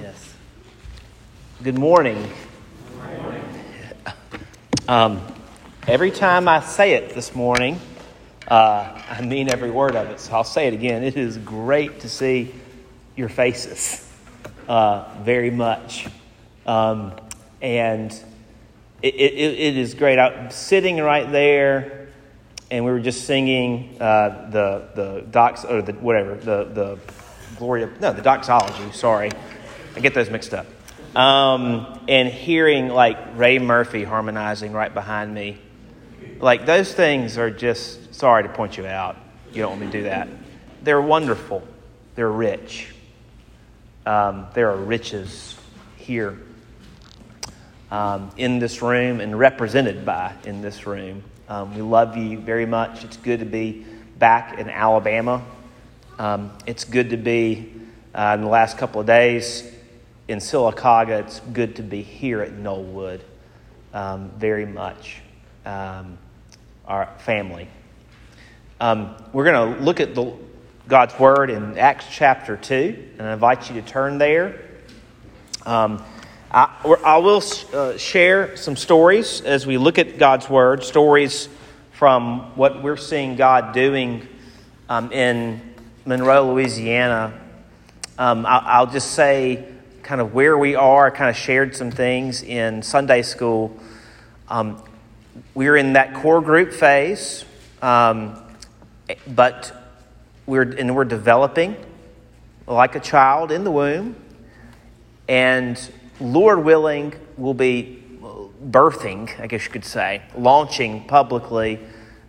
Yes. Good morning. Um, every time I say it this morning, uh, I mean every word of it. So I'll say it again. It is great to see your faces uh, very much. Um, and it, it, it is great. I'm sitting right there, and we were just singing uh, the, the docs, or the whatever, the, the Gloria, no, the doxology, sorry. I get those mixed up. Um, and hearing like Ray Murphy harmonizing right behind me. Like those things are just, sorry to point you out. You don't want me to do that. They're wonderful. They're rich. Um, there are riches here um, in this room and represented by in this room. Um, we love you very much. It's good to be back in Alabama. Um, it's good to be uh, in the last couple of days in Sylacauga. It's good to be here at Knollwood um, very much. Um, our family. Um, we're going to look at the, God's Word in Acts chapter 2, and I invite you to turn there. Um, I, I, will uh, share some stories as we look at God's Word, stories from what we're seeing God doing um, in Monroe, Louisiana, um, I'll, I'll, just say kind of where we are. I kind of shared some things in Sunday school. Um, we're in that core group phase, um, but we're and we're developing like a child in the womb, and Lord willing, we'll be birthing, I guess you could say, launching publicly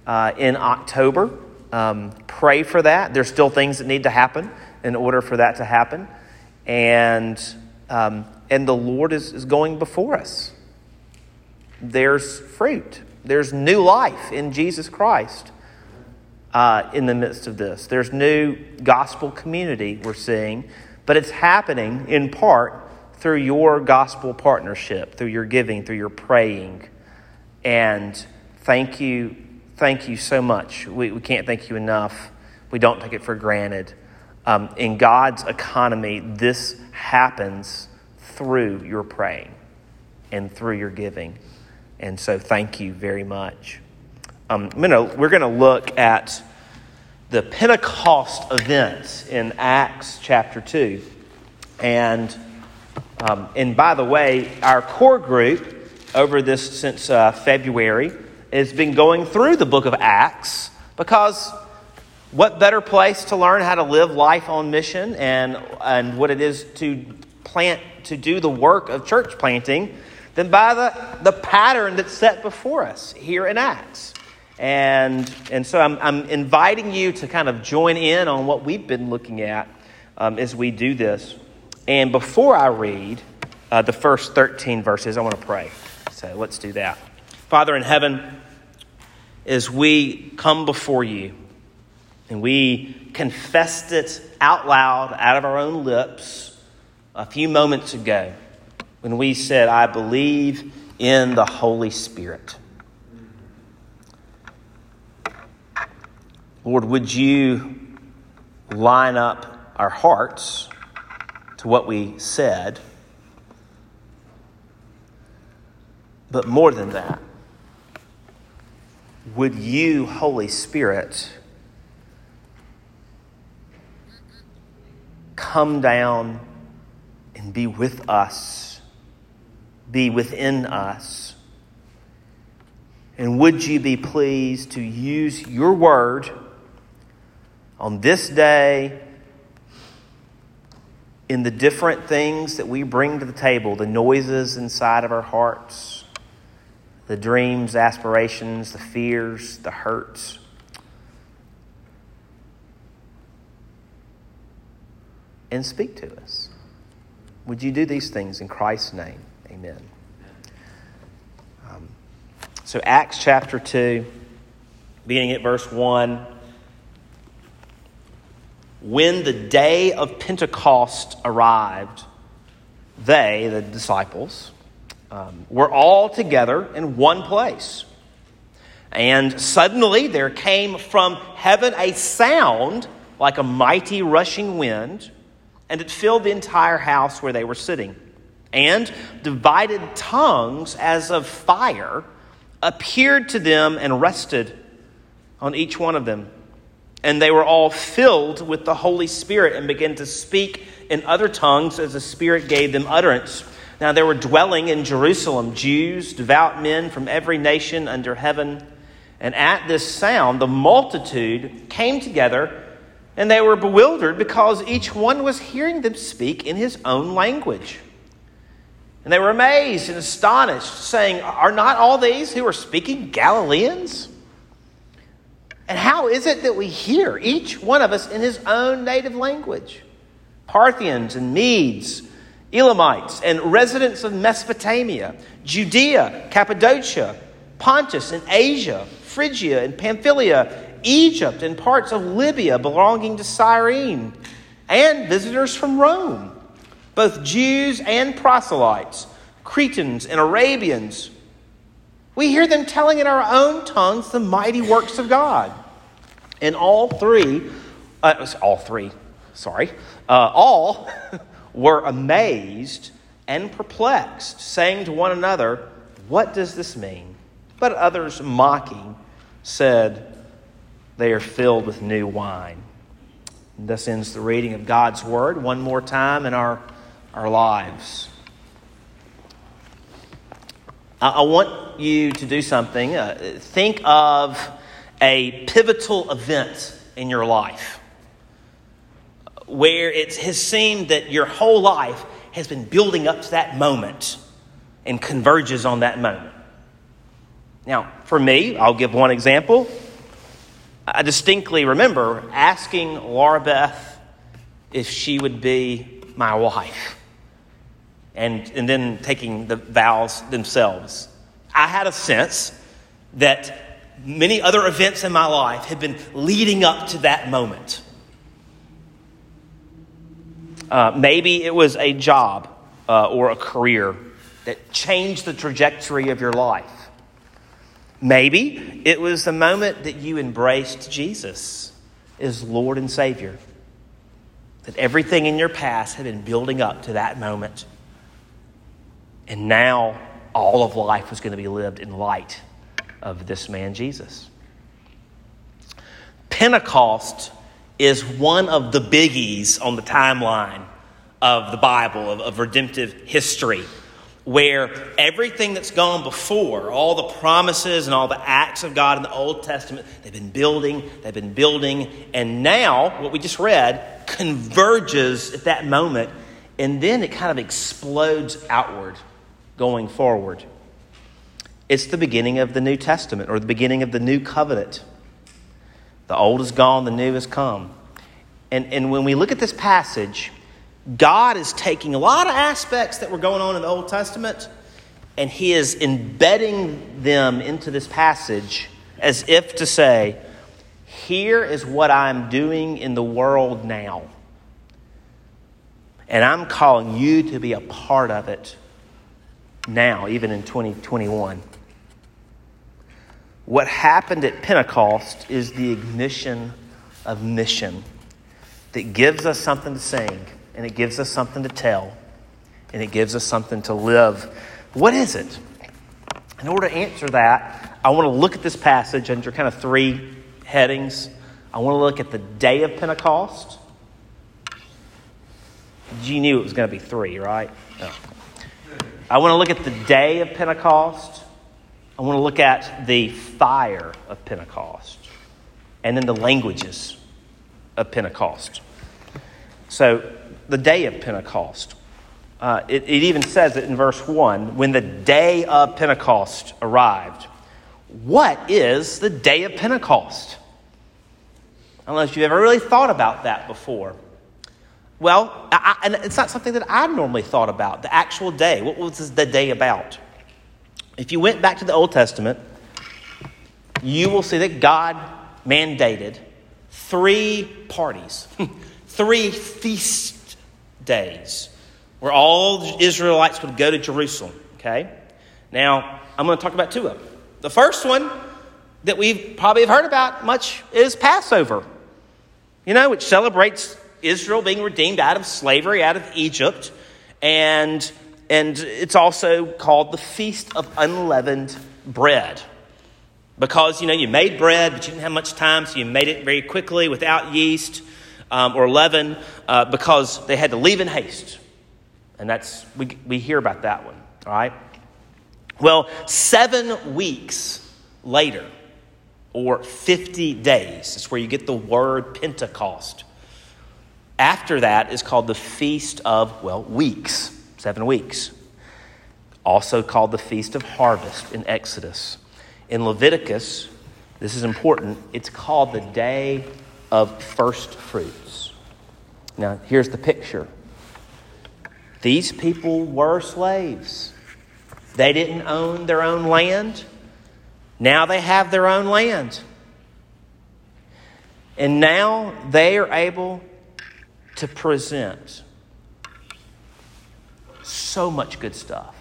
uh, in October. Um, pray for that. There's still things that need to happen in order for that to happen. And, um, and the Lord is, is going before us. There's fruit, there's new life in Jesus Christ uh, in the midst of this. There's new gospel community we're seeing, but it's happening in part through your gospel partnership, through your giving, through your praying. And thank you thank you so much. We, we can't thank you enough. We don't take it for granted. Um, in God's economy, this happens through your praying and through your giving. And so, thank you very much. Um, gonna, we're going to look at the Pentecost events in Acts chapter 2. And, um, and by the way, our core group over this since uh, February has been going through the book of Acts because what better place to learn how to live life on mission and, and what it is to plant, to do the work of church planting than by the, the pattern that's set before us here in Acts. And, and so I'm, I'm inviting you to kind of join in on what we've been looking at um, as we do this. And before I read uh, the first 13 verses, I want to pray. So let's do that. Father in heaven, as we come before you and we confessed it out loud out of our own lips a few moments ago when we said, I believe in the Holy Spirit. Lord, would you line up our hearts to what we said? But more than that, would you, Holy Spirit, come down and be with us, be within us? And would you be pleased to use your word on this day in the different things that we bring to the table, the noises inside of our hearts? the dreams, aspirations, the fears, the hurts. And speak to us. Would you do these things in Christ's name? Amen. Um, so, Acts chapter 2, beginning at verse 1. When the day of Pentecost arrived, they, the disciples, um, were all together in one place. And suddenly there came from heaven a sound like a mighty rushing wind, and it filled the entire house where they were sitting. And divided tongues as of fire appeared to them and rested on each one of them. And they were all filled with the Holy Spirit and began to speak in other tongues as the Spirit gave them utterance. Now there were dwelling in Jerusalem Jews, devout men from every nation under heaven. And at this sound, the multitude came together, and they were bewildered because each one was hearing them speak in his own language. And they were amazed and astonished, saying, Are not all these who are speaking Galileans? And how is it that we hear, each one of us in his own native language? Parthians and Medes, Elamites, and residents of Mesopotamia, Judea, Cappadocia, Pontus and Asia, Phrygia and Pamphylia, Egypt, and parts of Libya belonging to Cyrene, and visitors from Rome, both Jews and proselytes, Cretans and Arabians we hear them telling in our own tongues the mighty works of God. And all three, uh, all three, sorry, uh, all were amazed and perplexed, saying to one another, What does this mean? But others, mocking, said, They are filled with new wine. And thus ends the reading of God's word one more time in our, our lives. I want you to do something. Uh, think of a pivotal event in your life where it has seemed that your whole life has been building up to that moment and converges on that moment. Now, for me, I'll give one example. I distinctly remember asking Laura Beth if she would be my wife and, and then taking the vows themselves. I had a sense that many other events in my life had been leading up to that moment. Uh, maybe it was a job uh, or a career that changed the trajectory of your life. Maybe it was the moment that you embraced Jesus as Lord and Savior. That everything in your past had been building up to that moment. And now all of life was going to be lived in light of this man, Jesus. Pentecost is one of the biggies on the timeline of the Bible, of, of redemptive history where everything that's gone before, all the promises and all the acts of God in the Old Testament, they've been building, they've been building, and now what we just read converges at that moment, and then it kind of explodes outward going forward. It's the beginning of the New Testament or the beginning of the new covenant. The old is gone, the new has come. And, and when we look at this passage, God is taking a lot of aspects that were going on in the Old Testament and He is embedding them into this passage as if to say, Here is what I'm doing in the world now. And I'm calling you to be a part of it now, even in 2021. What happened at Pentecost is the ignition of mission that gives us something to sing, and it gives us something to tell, and it gives us something to live. What is it? In order to answer that, I want to look at this passage under kind of three headings. I want to look at the day of Pentecost. You knew it was going to be three, right? No. I want to look at the day of Pentecost. I want to look at the fire of Pentecost. And then the languages of Pentecost. So, the day of Pentecost. Uh, it, it even says it in verse 1 when the day of Pentecost arrived. What is the day of Pentecost? Unless you've ever really thought about that before. Well, I, and it's not something that I normally thought about, the actual day. What was the day about? If you went back to the Old Testament, you will see that God mandated three parties, three feast days, where all the Israelites would go to Jerusalem. Okay? Now, I'm going to talk about two of them. The first one that we probably have heard about much is Passover, you know, which celebrates Israel being redeemed out of slavery, out of Egypt. And, and it's also called the Feast of Unleavened Bread. Because, you know, you made bread, but you didn't have much time, so you made it very quickly without yeast um, or leaven uh, because they had to leave in haste. And that's, we, we hear about that one, all right? Well, seven weeks later, or 50 days, is where you get the word Pentecost. After that is called the Feast of, well, weeks, seven weeks. Also called the Feast of Harvest in Exodus. In Leviticus, this is important, it's called the Day of First Fruits. Now, here's the picture these people were slaves, they didn't own their own land. Now they have their own land. And now they are able to present so much good stuff.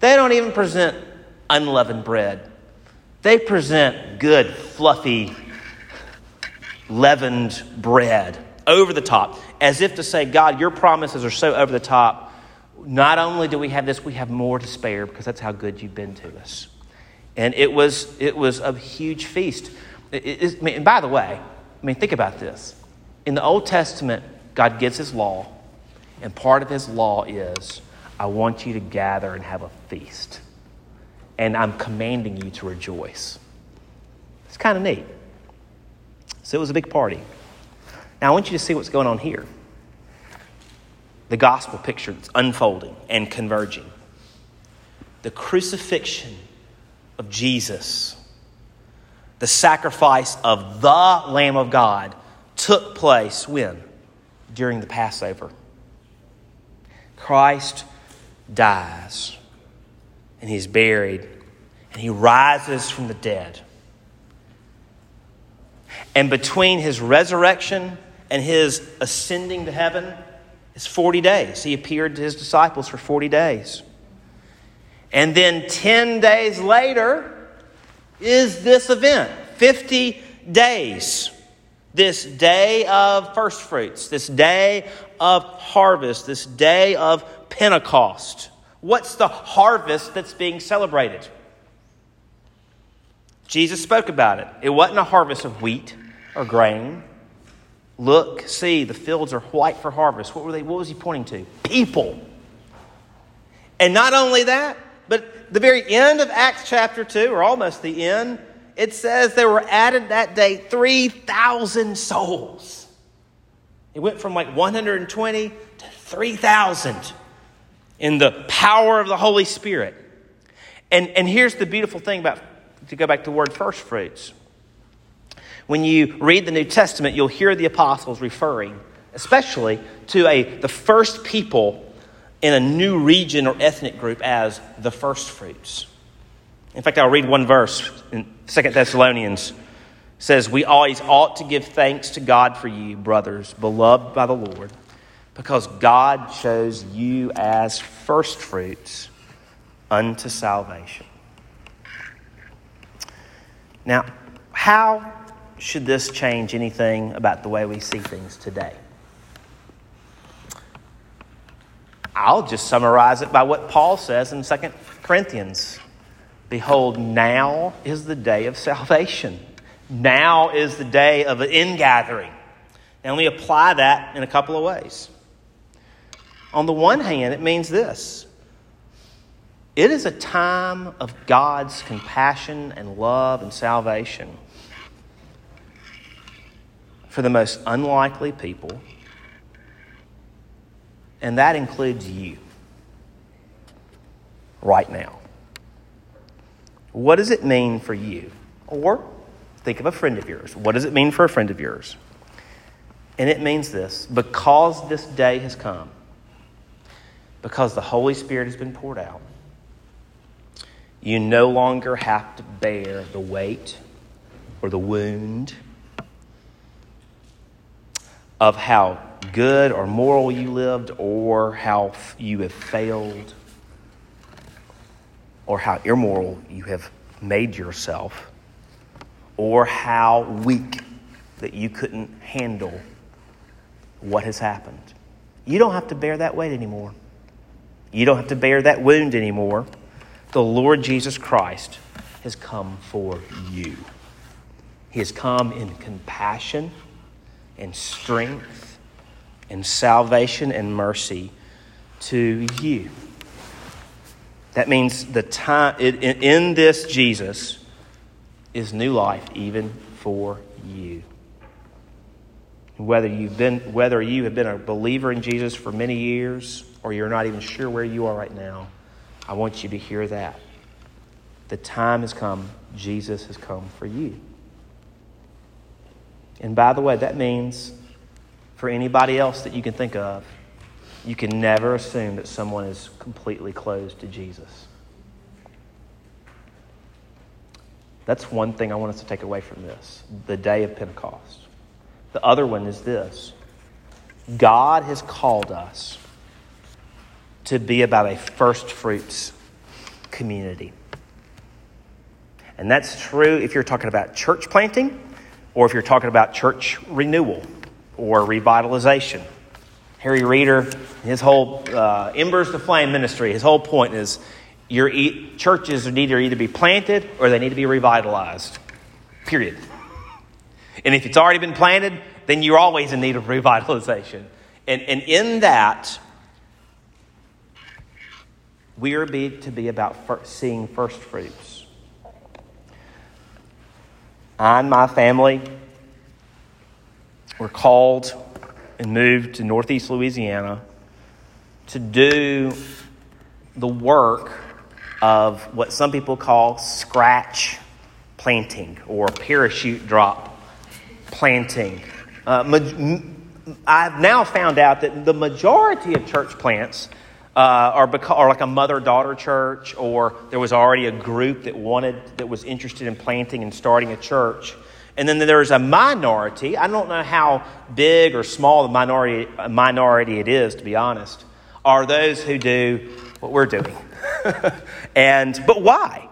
They don't even present unleavened bread, they present good, fluffy, leavened bread over the top, as if to say, God, your promises are so over the top. Not only do we have this, we have more to spare because that's how good you've been to us. And it was, it was a huge feast. It, it, and by the way, I mean, think about this. In the Old Testament, God gives his law, and part of his law is I want you to gather and have a feast. And I'm commanding you to rejoice. It's kind of neat. So it was a big party. Now I want you to see what's going on here. The gospel picture that's unfolding and converging. The crucifixion of Jesus, the sacrifice of the Lamb of God took place when? During the Passover. Christ dies and he's buried and he rises from the dead. And between his resurrection and his ascending to heaven is 40 days. He appeared to his disciples for 40 days. And then 10 days later is this event 50 days this day of first fruits, this day of harvest, this day of Pentecost. What's the harvest that's being celebrated? Jesus spoke about it. It wasn't a harvest of wheat or grain. Look, see, the fields are white for harvest. What were they? What was he pointing to? People. And not only that, but the very end of Acts chapter 2, or almost the end, it says there were added that day 3,000 souls. It went from like 120 to 3,000 in the power of the Holy Spirit. And, and here's the beautiful thing about, to go back to the word first fruits. When you read the New Testament, you'll hear the apostles referring, especially to a, the first people in a new region or ethnic group as the first fruits. In fact, I'll read one verse in Second Thessalonians. It says, We always ought to give thanks to God for you, brothers, beloved by the Lord, because God chose you as first fruits unto salvation. Now, how should this change anything about the way we see things today? I'll just summarize it by what Paul says in 2 Corinthians Behold, now is the day of salvation. Now is the day of an ingathering. And we apply that in a couple of ways. On the one hand, it means this it is a time of God's compassion and love and salvation for the most unlikely people and that includes you right now. What does it mean for you? Or think of a friend of yours. What does it mean for a friend of yours? And it means this because this day has come, because the Holy Spirit has been poured out, you no longer have to bear the weight or the wound of how good or moral you lived, or how you have failed, or how immoral you have made yourself, or how weak that you couldn't handle what has happened. You don't have to bear that weight anymore. You don't have to bear that wound anymore. The Lord Jesus Christ has come for you. He has come in compassion and strength and salvation and mercy to you. That means the time in this Jesus is new life even for you. Whether you've been whether you have been a believer in Jesus for many years or you're not even sure where you are right now, I want you to hear that. The time has come. Jesus has come for you. And by the way, that means for anybody else that you can think of, you can never assume that someone is completely closed to Jesus. That's one thing I want us to take away from this the day of Pentecost. The other one is this God has called us to be about a first fruits community. And that's true if you're talking about church planting or if you're talking about church renewal or revitalization. Harry Reeder, his whole uh, Embers to Flame ministry, his whole point is your e- churches need to either be planted or they need to be revitalized. Period. And if it's already been planted, then you're always in need of revitalization. And, and in that, we are be, to be about first, seeing first fruits. I and my family were called and moved to Northeast Louisiana to do the work of what some people call scratch planting or parachute drop planting. Uh, I've now found out that the majority of church plants uh, are, beca- are like a mother daughter church, or there was already a group that wanted, that was interested in planting and starting a church. And then there's a minority. I don't know how big or small the minority, minority it is, to be honest, are those who do what we're doing. and but why?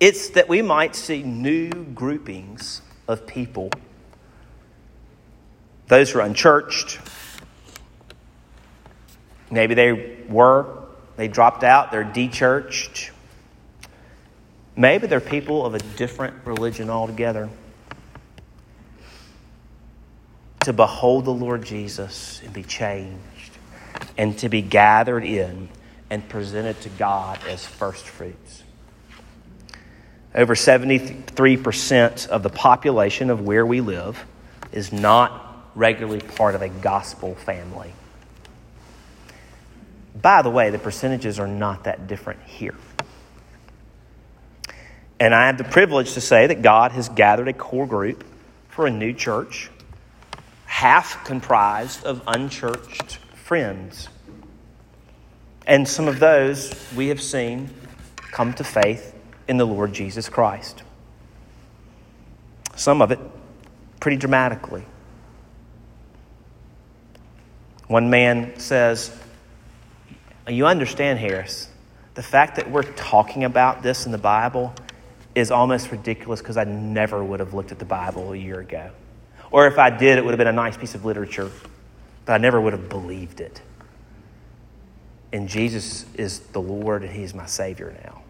It's that we might see new groupings of people. Those who are unchurched. Maybe they were, they dropped out, they're dechurched. Maybe they're people of a different religion altogether. To behold the Lord Jesus and be changed, and to be gathered in and presented to God as first fruits. Over 73% of the population of where we live is not regularly part of a gospel family. By the way, the percentages are not that different here. And I have the privilege to say that God has gathered a core group for a new church, half comprised of unchurched friends and some of those we have seen come to faith in the Lord Jesus Christ. Some of it pretty dramatically. One man says, You understand, Harris, the fact that we're talking about this in the Bible is almost ridiculous because I never would have looked at the Bible a year ago. Or if I did, it would have been a nice piece of literature, but I never would have believed it. And Jesus is the Lord and He's my Savior now.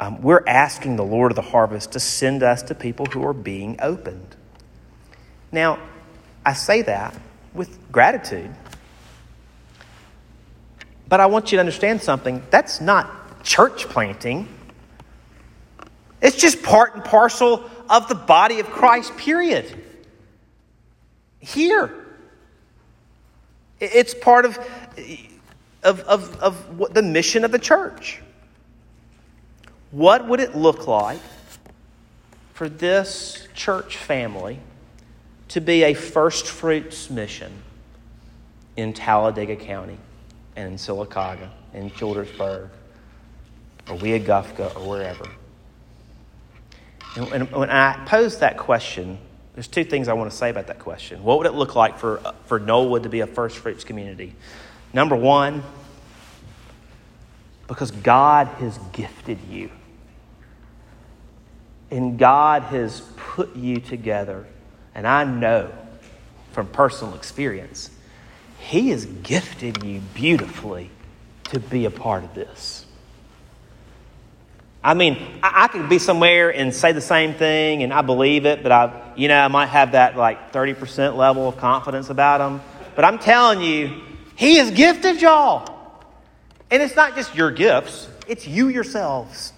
Um, we're asking the Lord of the harvest to send us to people who are being opened. Now, I say that with gratitude. But I want you to understand something. That's not church planting. It's just part and parcel of the body of Christ, period. Here. It's part of of, of, of what, the mission of the church. What would it look like for this church family to be a first fruits mission in Talladega County and in Sylacauga, in Childersburg, or Weogufka, or wherever? And when I pose that question, there's two things I want to say about that question. What would it look like for, for Knollwood to be a first fruits community? Number one, because God has gifted you. And God has put you together. And I know from personal experience. He has gifted you beautifully to be a part of this. I mean, I, I, could be somewhere and say the same thing and I believe it, but I, you know, I might have that like 30% level of confidence about him. But I'm telling you, he has gifted y'all. And it's not just your gifts, it's you yourselves.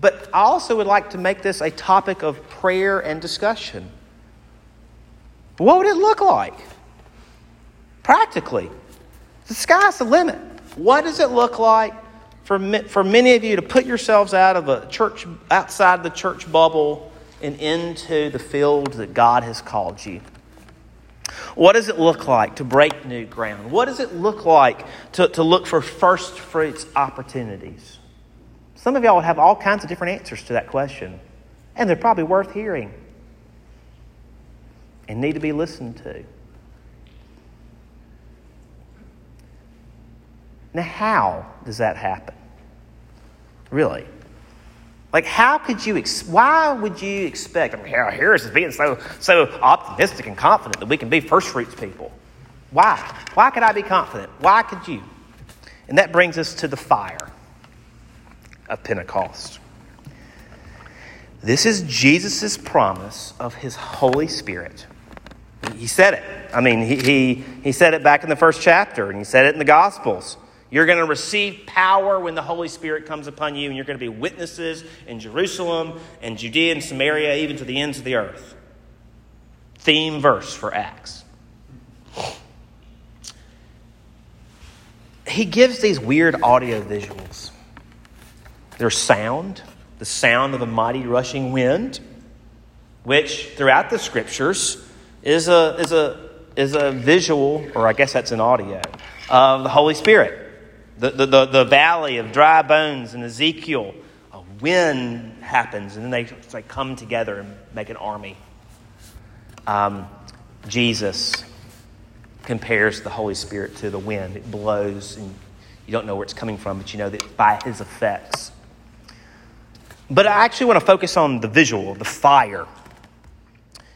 But I also would like to make this a topic of prayer and discussion. What would it look like? Practically, the sky's the limit. What does it look like for, for many of you to put yourselves out of a church, outside the church bubble and into the field that God has called you? What does it look like to break new ground? What does it look like to, to look for first fruits opportunities? Some of y'all would have all kinds of different answers to that question, and they're probably worth hearing and need to be listened to. Now, how does that happen? Really? Like, how could you, ex- why would you expect, I mean, here is being so, so optimistic and confident that we can be first fruits people. Why? Why could I be confident? Why could you? And that brings us to the fire of Pentecost. This is Jesus' promise of his Holy Spirit. He said it. I mean, he, he, he said it back in the first chapter, and he said it in the Gospels. You're going to receive power when the Holy Spirit comes upon you, and you're going to be witnesses in Jerusalem and Judea and Samaria, even to the ends of the earth. Theme verse for Acts. He gives these weird audio visuals. There's sound, the sound of a mighty rushing wind, which throughout the scriptures is a, is a, is a visual, or I guess that's an audio, of the Holy Spirit the, the, the, the valley of dry bones in Ezekiel, a wind happens, and then they, they come together and make an army. Um, Jesus compares the Holy Spirit to the wind. It blows, and you don't know where it's coming from, but you know that by his effects. But I actually want to focus on the visual, the fire.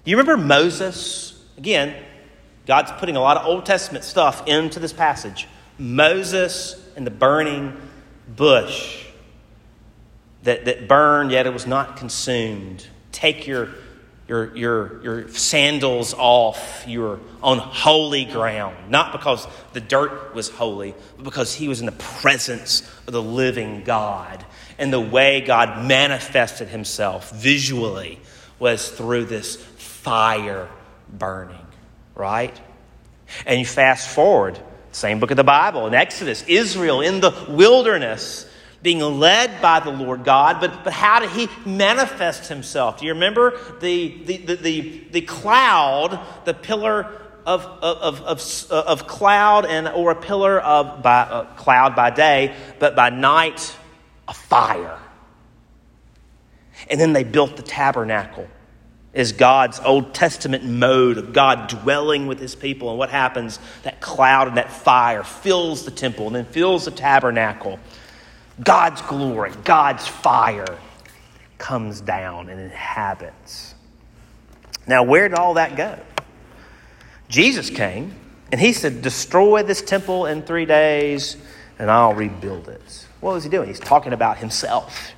Do you remember Moses? Again, God's putting a lot of Old Testament stuff into this passage. Moses and the burning bush that, that burned, yet it was not consumed. Take your, your, your, your sandals off. You're on holy ground. Not because the dirt was holy, but because he was in the presence of the living God. And the way God manifested himself visually was through this fire burning, right? And you fast forward same book of the Bible, in Exodus, Israel in the wilderness being led by the Lord God, but, but how did he manifest himself? Do you remember the, the, the, the, the cloud, the pillar of, of, of, of, cloud and or a pillar of by, uh, cloud by day, but by night a fire. And then they built the tabernacle is God's Old Testament mode of God dwelling with his people. And what happens? That cloud and that fire fills the temple and then fills the tabernacle. God's glory, God's fire comes down and inhabits. Now, where did all that go? Jesus came and he said, Destroy this temple in three days and I'll rebuild it. What was he doing? He's talking about himself.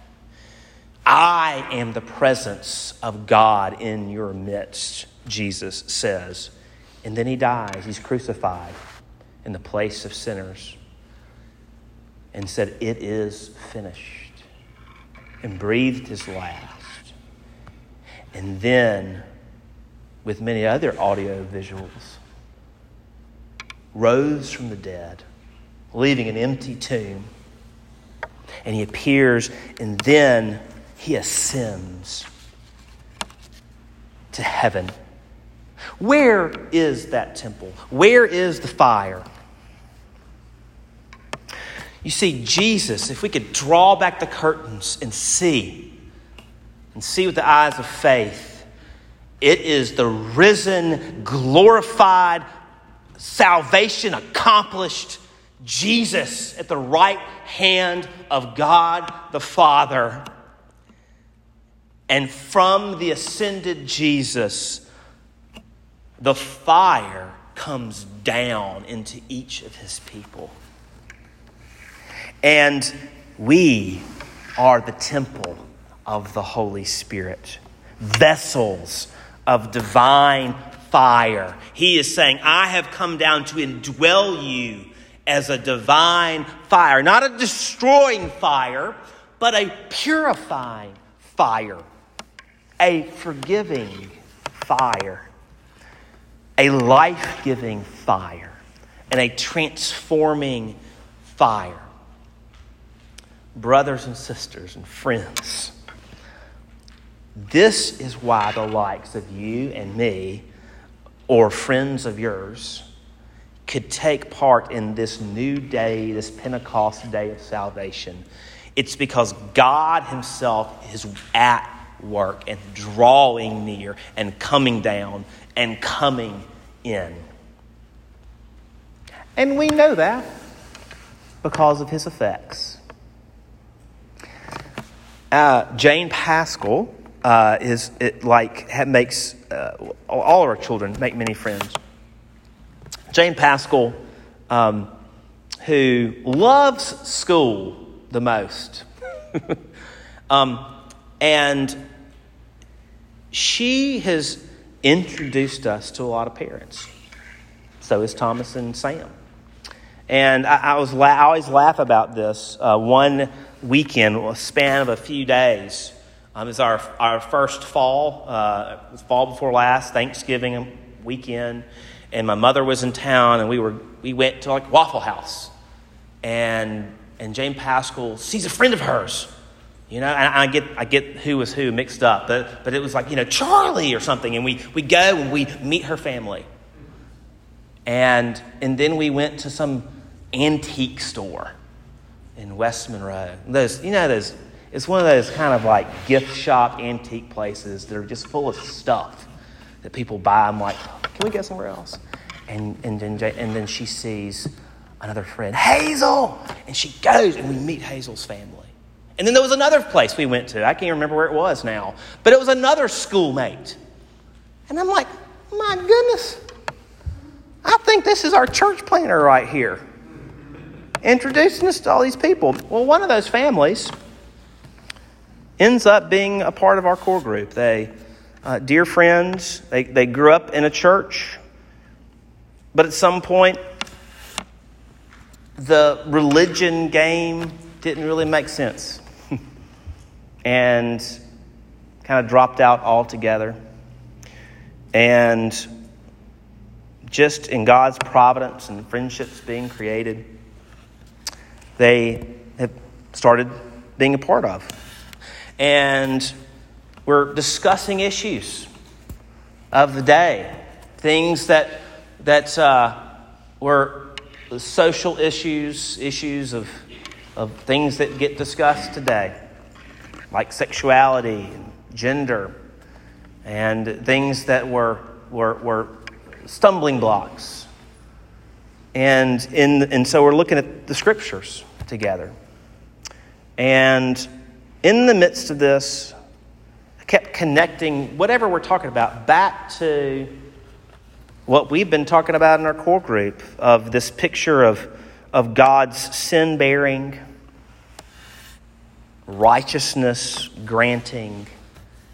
I am the presence of God in your midst, Jesus says. And then he dies. He's crucified in the place of sinners and said, It is finished, and breathed his last. And then, with many other audio visuals, rose from the dead, leaving an empty tomb. And he appears, and then he ascends to heaven. Where is that temple? Where is the fire? You see, Jesus, if we could draw back the curtains and see, and see with the eyes of faith, it is the risen, glorified, salvation accomplished Jesus at the right hand of God the Father and from the ascended Jesus the fire comes down into each of his people. And we are the temple of the Holy Spirit, vessels of divine fire. He is saying, I have come down to indwell you as a divine fire, not a destroying fire, but a purifying fire, a forgiving fire, a life giving fire, and a transforming fire. Brothers and sisters and friends, this is why the likes of you and me, or friends of yours, could take part in this new day, this Pentecost day of salvation. It's because God Himself is at work and drawing near and coming down and coming in. And we know that because of His effects. Uh, Jane Pascal uh, is it like makes uh, all our children make many friends. Jane Pascal, um, who loves school the most, um, and she has introduced us to a lot of parents. So is Thomas and Sam. And I, I was la- I always laugh about this. Uh, one weekend, a span of a few days, um, it's our, our first fall, uh, fall before last, Thanksgiving weekend. And my mother was in town, and we, were, we went to like Waffle House. And, and Jane Paschal sees a friend of hers. You know, and I get, I get who was who mixed up, but, but it was like, you know, Charlie or something. And we, we go and we meet her family. And, and then we went to some antique store in West Monroe. Those, you know, those it's one of those kind of like gift shop antique places that are just full of stuff that people buy. I'm like, can we go somewhere else? And, and, then, and then she sees another friend, Hazel, and she goes and we meet Hazel's family. And then there was another place we went to. I can't remember where it was now, but it was another schoolmate. And I'm like, my goodness, I think this is our church planner right here, introducing us to all these people. Well, one of those families ends up being a part of our core group. They, uh, dear friends, they, they grew up in a church, but at some point, the religion game didn't really make sense and kind of dropped out altogether. And just in God's providence and friendships being created, they have started being a part of and we're discussing issues of the day, things that that uh, were social issues, issues of of things that get discussed today, like sexuality, and gender, and things that were were, were stumbling blocks. And in and so we're looking at the scriptures together. And in the midst of this, I kept connecting whatever we're talking about back to what we've been talking about in our core group of this picture of, of God's sin bearing, righteousness granting,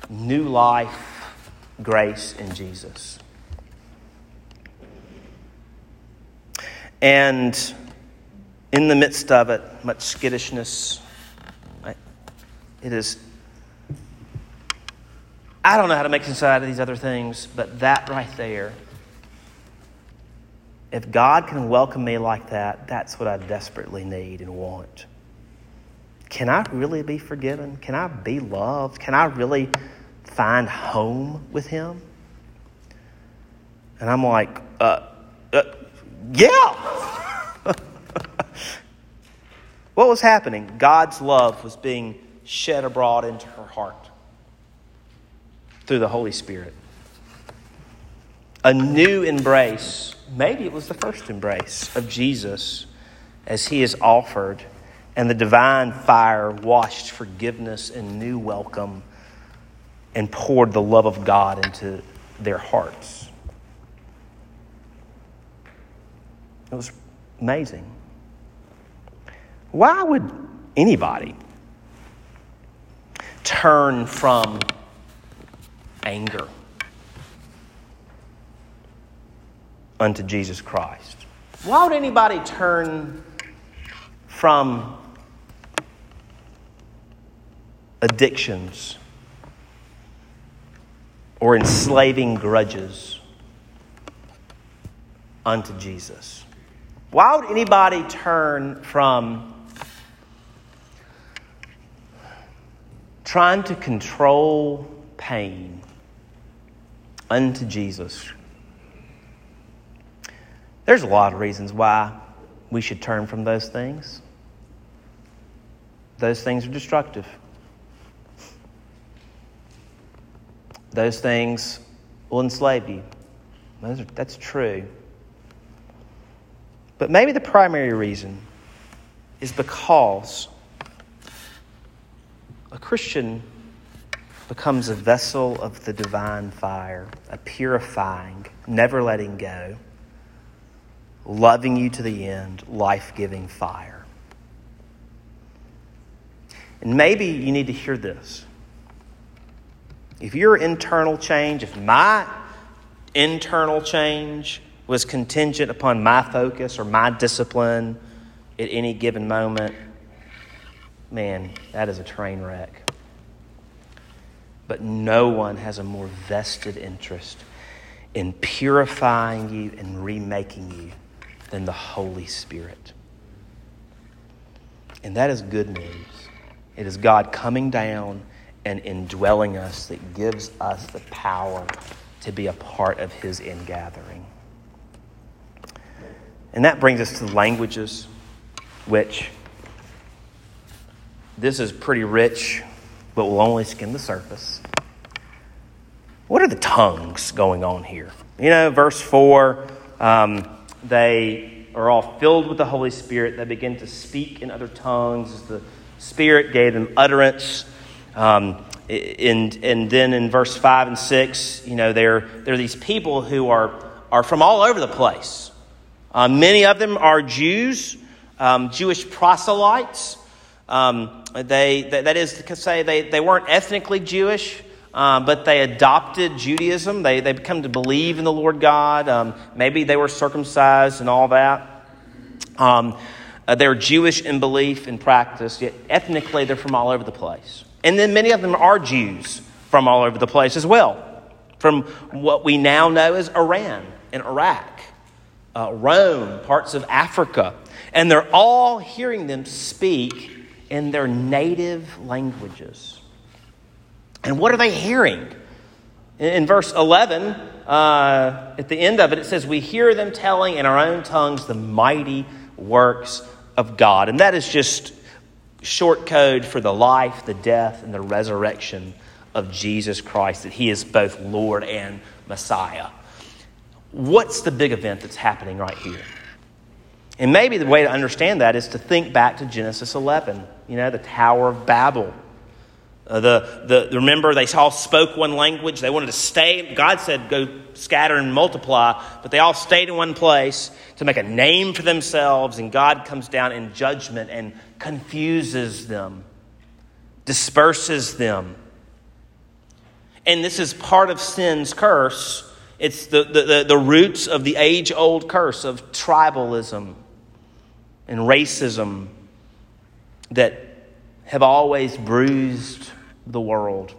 new life, grace in Jesus. And in the midst of it, much skittishness, it is, I don't know how to make sense out of these other things, but that right there, if God can welcome me like that, that's what I desperately need and want. Can I really be forgiven? Can I be loved? Can I really find home with Him? And I'm like, uh, uh yeah. what was happening? God's love was being shed abroad into her heart through the Holy Spirit. A new embrace, maybe it was the first embrace of Jesus as he is offered, and the divine fire washed forgiveness and new welcome and poured the love of God into their hearts. It was amazing. Why would anybody turn from anger unto Jesus Christ? Why would anybody turn from addictions or enslaving grudges unto Jesus? Why would anybody turn from trying to control pain unto Jesus? There's a lot of reasons why we should turn from those things. Those things are destructive. Those things will enslave you. Are, that's true. But maybe the primary reason is because a Christian becomes a vessel of the divine fire, a purifying, never letting go, loving you to the end, life giving fire. And maybe you need to hear this. If your internal change, if my internal change was contingent upon my focus or my discipline at any given moment, man, that is a train wreck. But no one has a more vested interest in purifying you and remaking you than the Holy Spirit. And that is good news. It is God coming down and indwelling us that gives us the power to be a part of his ingathering. And that brings us to the languages, which this is pretty rich, but we'll only skim the surface. What are the tongues going on here? You know, verse 4, um, they are all filled with the Holy Spirit. They begin to speak in other tongues the Spirit gave them utterance. Um, and, and then in verse 5 and 6, you know, there, there are these people who are, are from all over the place. Uh, many of them are Jews, um, Jewish proselytes. Um, they, that is to say, they, they weren't ethnically Jewish, uh, but they adopted Judaism. They, they come to believe in the Lord God. Um, maybe they were circumcised and all that. Um, uh, they're Jewish in belief and practice, yet ethnically they're from all over the place. And then many of them are Jews from all over the place as well, from what we now know as Iran and Iraq, uh, Rome, parts of Africa. And they're all hearing them speak in their native languages. And what are they hearing? In, in verse 11, uh, at the end of it, it says, We hear them telling in our own tongues the mighty works of God. And that is just short code for the life, the death, and the resurrection of Jesus Christ, that he is both Lord and Messiah. What's the big event that's happening right here? And maybe the way to understand that is to think back to Genesis 11, you know, the Tower of Babel. Uh, the, the, remember, they all spoke one language. They wanted to stay. God said, go scatter and multiply, but they all stayed in one place to make a name for themselves. And God comes down in judgment and confuses them, disperses them. And this is part of sin's curse. It's the, the, the, the roots of the age old curse of tribalism and racism that have always bruised the world.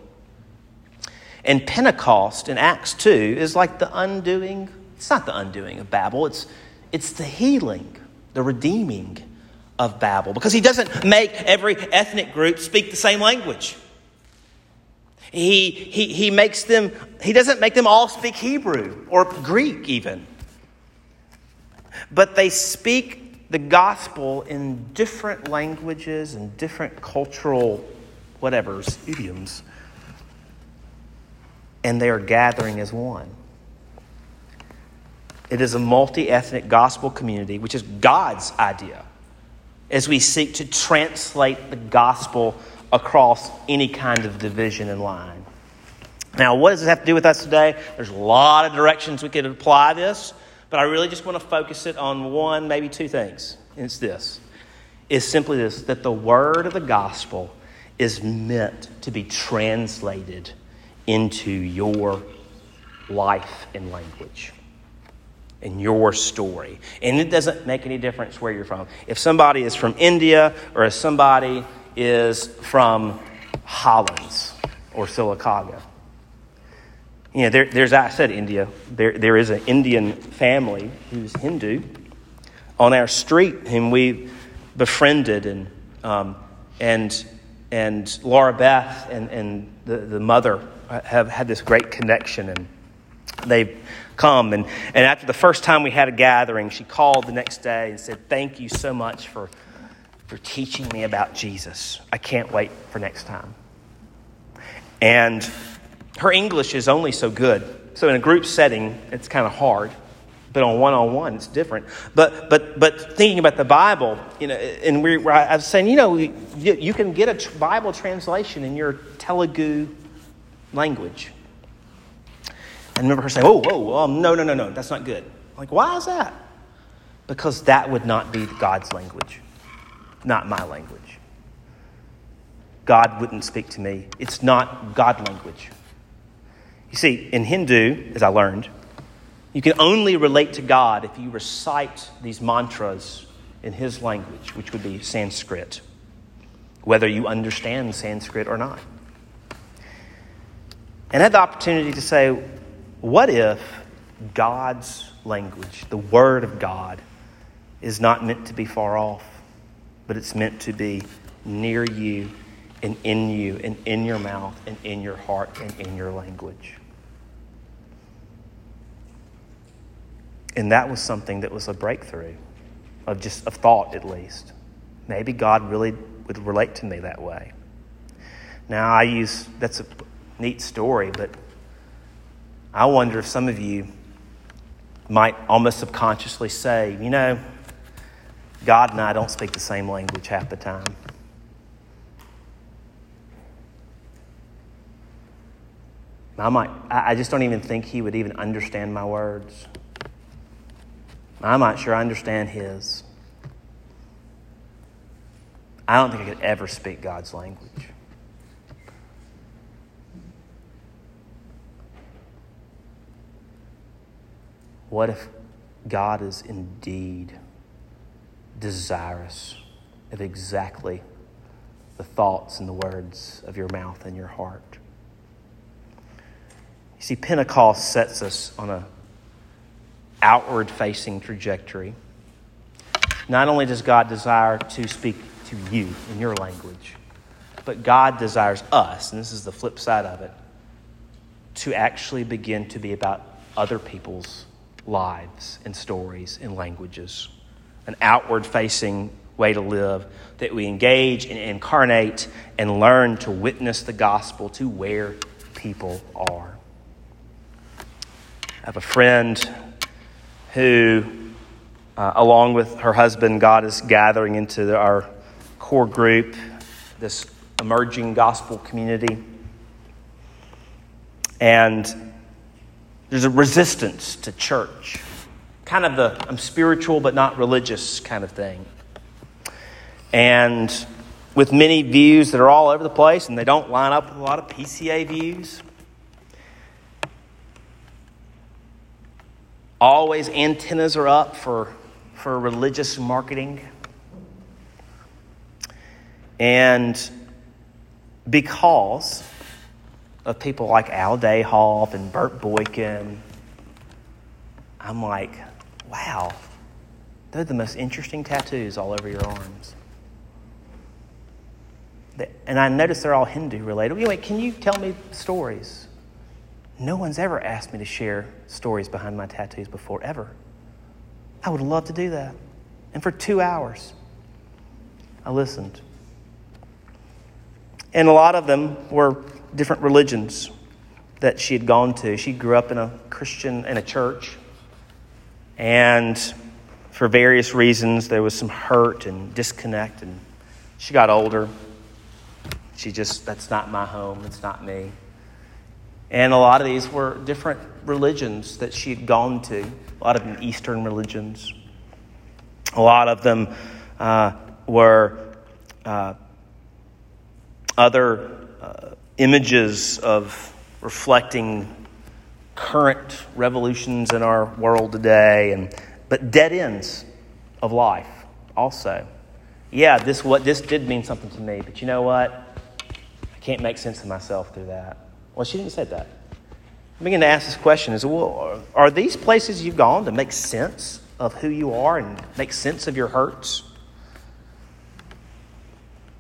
And Pentecost in Acts 2 is like the undoing, it's not the undoing of Babel, it's, it's the healing, the redeeming of Babel. Because he doesn't make every ethnic group speak the same language. He, he, he makes them, he doesn't make them all speak Hebrew or Greek even. But they speak the gospel in different languages and different cultural whatever's, idioms. And they are gathering as one. It is a multi ethnic gospel community, which is God's idea, as we seek to translate the gospel across any kind of division and line. Now, what does this have to do with us today? There's a lot of directions we could apply this. But I really just want to focus it on one, maybe two things. It's this is simply this that the word of the gospel is meant to be translated into your life and language in your story. And it doesn't make any difference where you're from. If somebody is from India or if somebody is from Hollins or Sylacauga. You know, there, there's, I said India, there, there is an Indian family who's Hindu on our street whom we befriended and, um, and, and Laura Beth and, and the, the mother have had this great connection and they've come. And, and after the first time we had a gathering, she called the next day and said, Thank you so much for, for teaching me about Jesus. I can't wait for next time. And her English is only so good. So in a group setting, it's kind of hard. But on one on one, it's different. But, but, but thinking about the Bible, you know, and we, I was saying, you know, you, you can get a Bible translation in your Telugu language. I remember her saying, oh, whoa, um, no, no, no, no, that's not good. I'm like, why is that? Because that would not be God's language, not my language. God wouldn't speak to me. It's not God language. You see, in Hindu, as I learned, you can only relate to God if you recite these mantras in His language, which would be Sanskrit, whether you understand Sanskrit or not. And I had the opportunity to say, what if God's language, the Word of God, is not meant to be far off, but it's meant to be near you and in you and in your mouth and in your heart and in your language? And that was something that was a breakthrough of just of thought at least. Maybe God really would relate to me that way. Now I use that's a neat story, but I wonder if some of you might almost subconsciously say, you know, God and I don't speak the same language half the time. I might, I just don't even think he would even understand my words. I'm not sure I understand his. I don't think I could ever speak God's language. What if God is indeed desirous of exactly the thoughts and the words of your mouth and your heart? You see, Pentecost sets us on a outward facing trajectory. Not only does God desire to speak to you in your language, but God desires us, and this is the flip side of it, to actually begin to be about other people's lives and stories and languages, an outward facing way to live that we engage and incarnate and learn to witness the gospel to where people are. I have a friend who, uh, along with her husband, God is gathering into our core group, this emerging gospel community. And there's a resistance to church, kind of the I'm spiritual but not religious kind of thing. And with many views that are all over the place and they don't line up with a lot of PCA views. Always antennas are up for, for religious marketing. And because of people like Al Dayhoff and Bert Boykin, I'm like, wow, they're the most interesting tattoos all over your arms. And I notice they're all Hindu related. Wait, can you tell me stories? No one's ever asked me to share stories behind my tattoos before, ever. I would love to do that. And for two hours, I listened. And a lot of them were different religions that she had gone to. She grew up in a Christian, in a church. And for various reasons, there was some hurt and disconnect. And she got older. She just, that's not my home. It's not me. And a lot of these were different religions that she had gone to, a lot of them Eastern religions. A lot of them uh, were uh, other uh, images of reflecting current revolutions in our world today, and, but dead ends of life also. Yeah, this, what, this did mean something to me, but you know what? I can't make sense of myself through that. Well, she didn't say that. I begin to ask this question is, well, are these places you've gone to make sense of who you are and make sense of your hurts?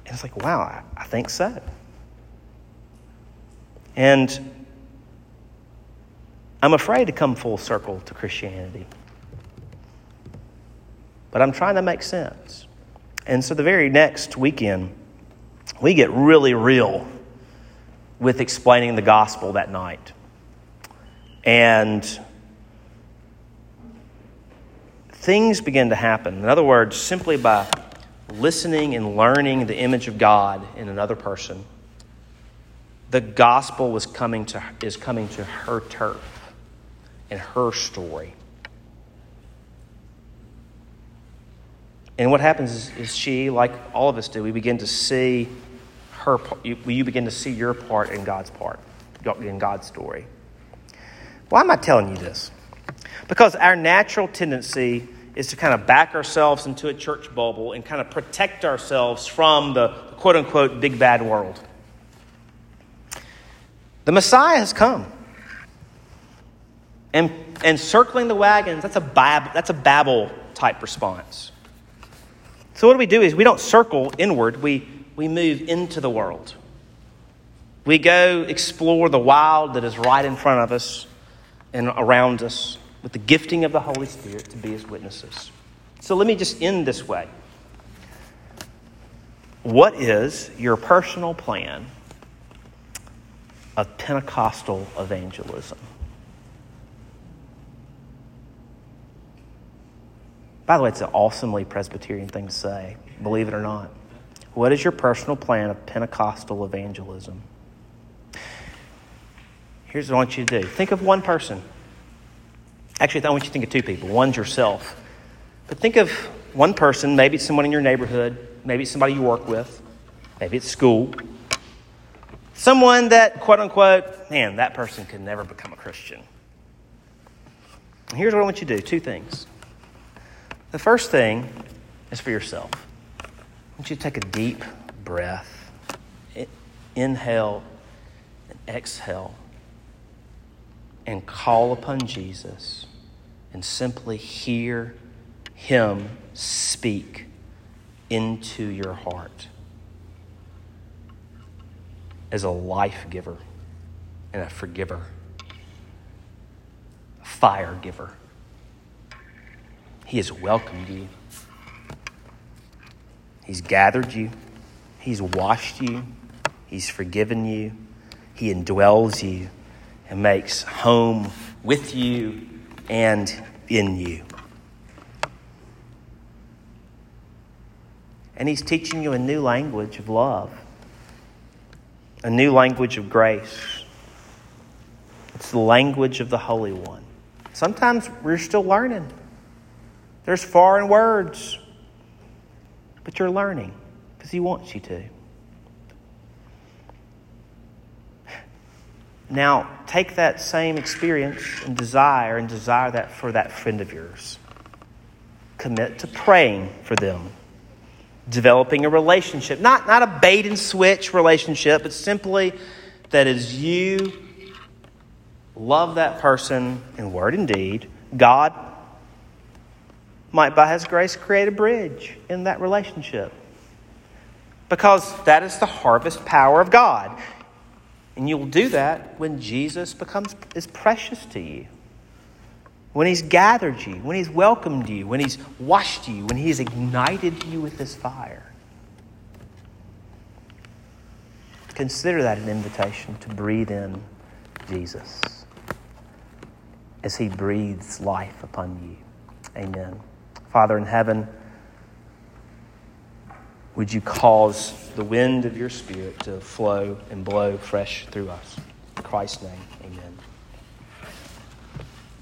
And it's like, wow, I, I think so. And I'm afraid to come full circle to Christianity. But I'm trying to make sense. And so the very next weekend, we get really real with explaining the gospel that night. And things begin to happen. In other words, simply by listening and learning the image of God in another person, the gospel was coming to, is coming to her turf and her story. And what happens is, is, she, like all of us do, we begin to see her, you, you begin to see your part in God's part, in God's story. Why am I telling you this? Because our natural tendency is to kind of back ourselves into a church bubble and kind of protect ourselves from the quote unquote big bad world. The Messiah has come. And, and circling the wagons, that's a, bab, that's a Babel type response. So, what do we do is we don't circle inward, we, we move into the world. We go explore the wild that is right in front of us and around us with the gifting of the Holy Spirit to be his witnesses. So, let me just end this way. What is your personal plan of Pentecostal evangelism. By the way, it's an awesomely Presbyterian thing to say, believe it or not. What is your personal plan of Pentecostal evangelism? Here's what I want you to do think of one person. Actually, I want you to think of two people. One's yourself. But think of one person, maybe it's someone in your neighborhood, maybe it's somebody you work with, maybe it's school, Someone that, quote unquote, man, that person could never become a Christian. And here's what I want you to do two things. The first thing is for yourself. Want you to take a deep breath, inhale and exhale, and call upon Jesus and simply hear Him speak into your heart as a life giver and a forgiver, a fire giver. He has welcomed you, He's gathered you, He's washed you, He's forgiven you, He indwells you and makes home with you and in you. And He's teaching you a new language of love a new language of grace. It's the language of the Holy One. Sometimes we're still learning. There's foreign words, but you're learning because He wants you to. Now, take that same experience and desire and desire that for that friend of yours. Commit to praying for them developing a relationship. Not, not a bait and switch relationship, but simply that as you love that person in word and deed, God might, by His grace, create a bridge in that relationship. Because that is the harvest power of God. And you'll do that when Jesus becomes is precious to you when He's gathered you, when He's welcomed you, when He's washed you, when He's ignited you with His fire. Consider that an invitation to breathe in Jesus as He breathes life upon you. Amen. Father in heaven, would you cause the wind of your Spirit to flow and blow fresh through us? In Christ's name.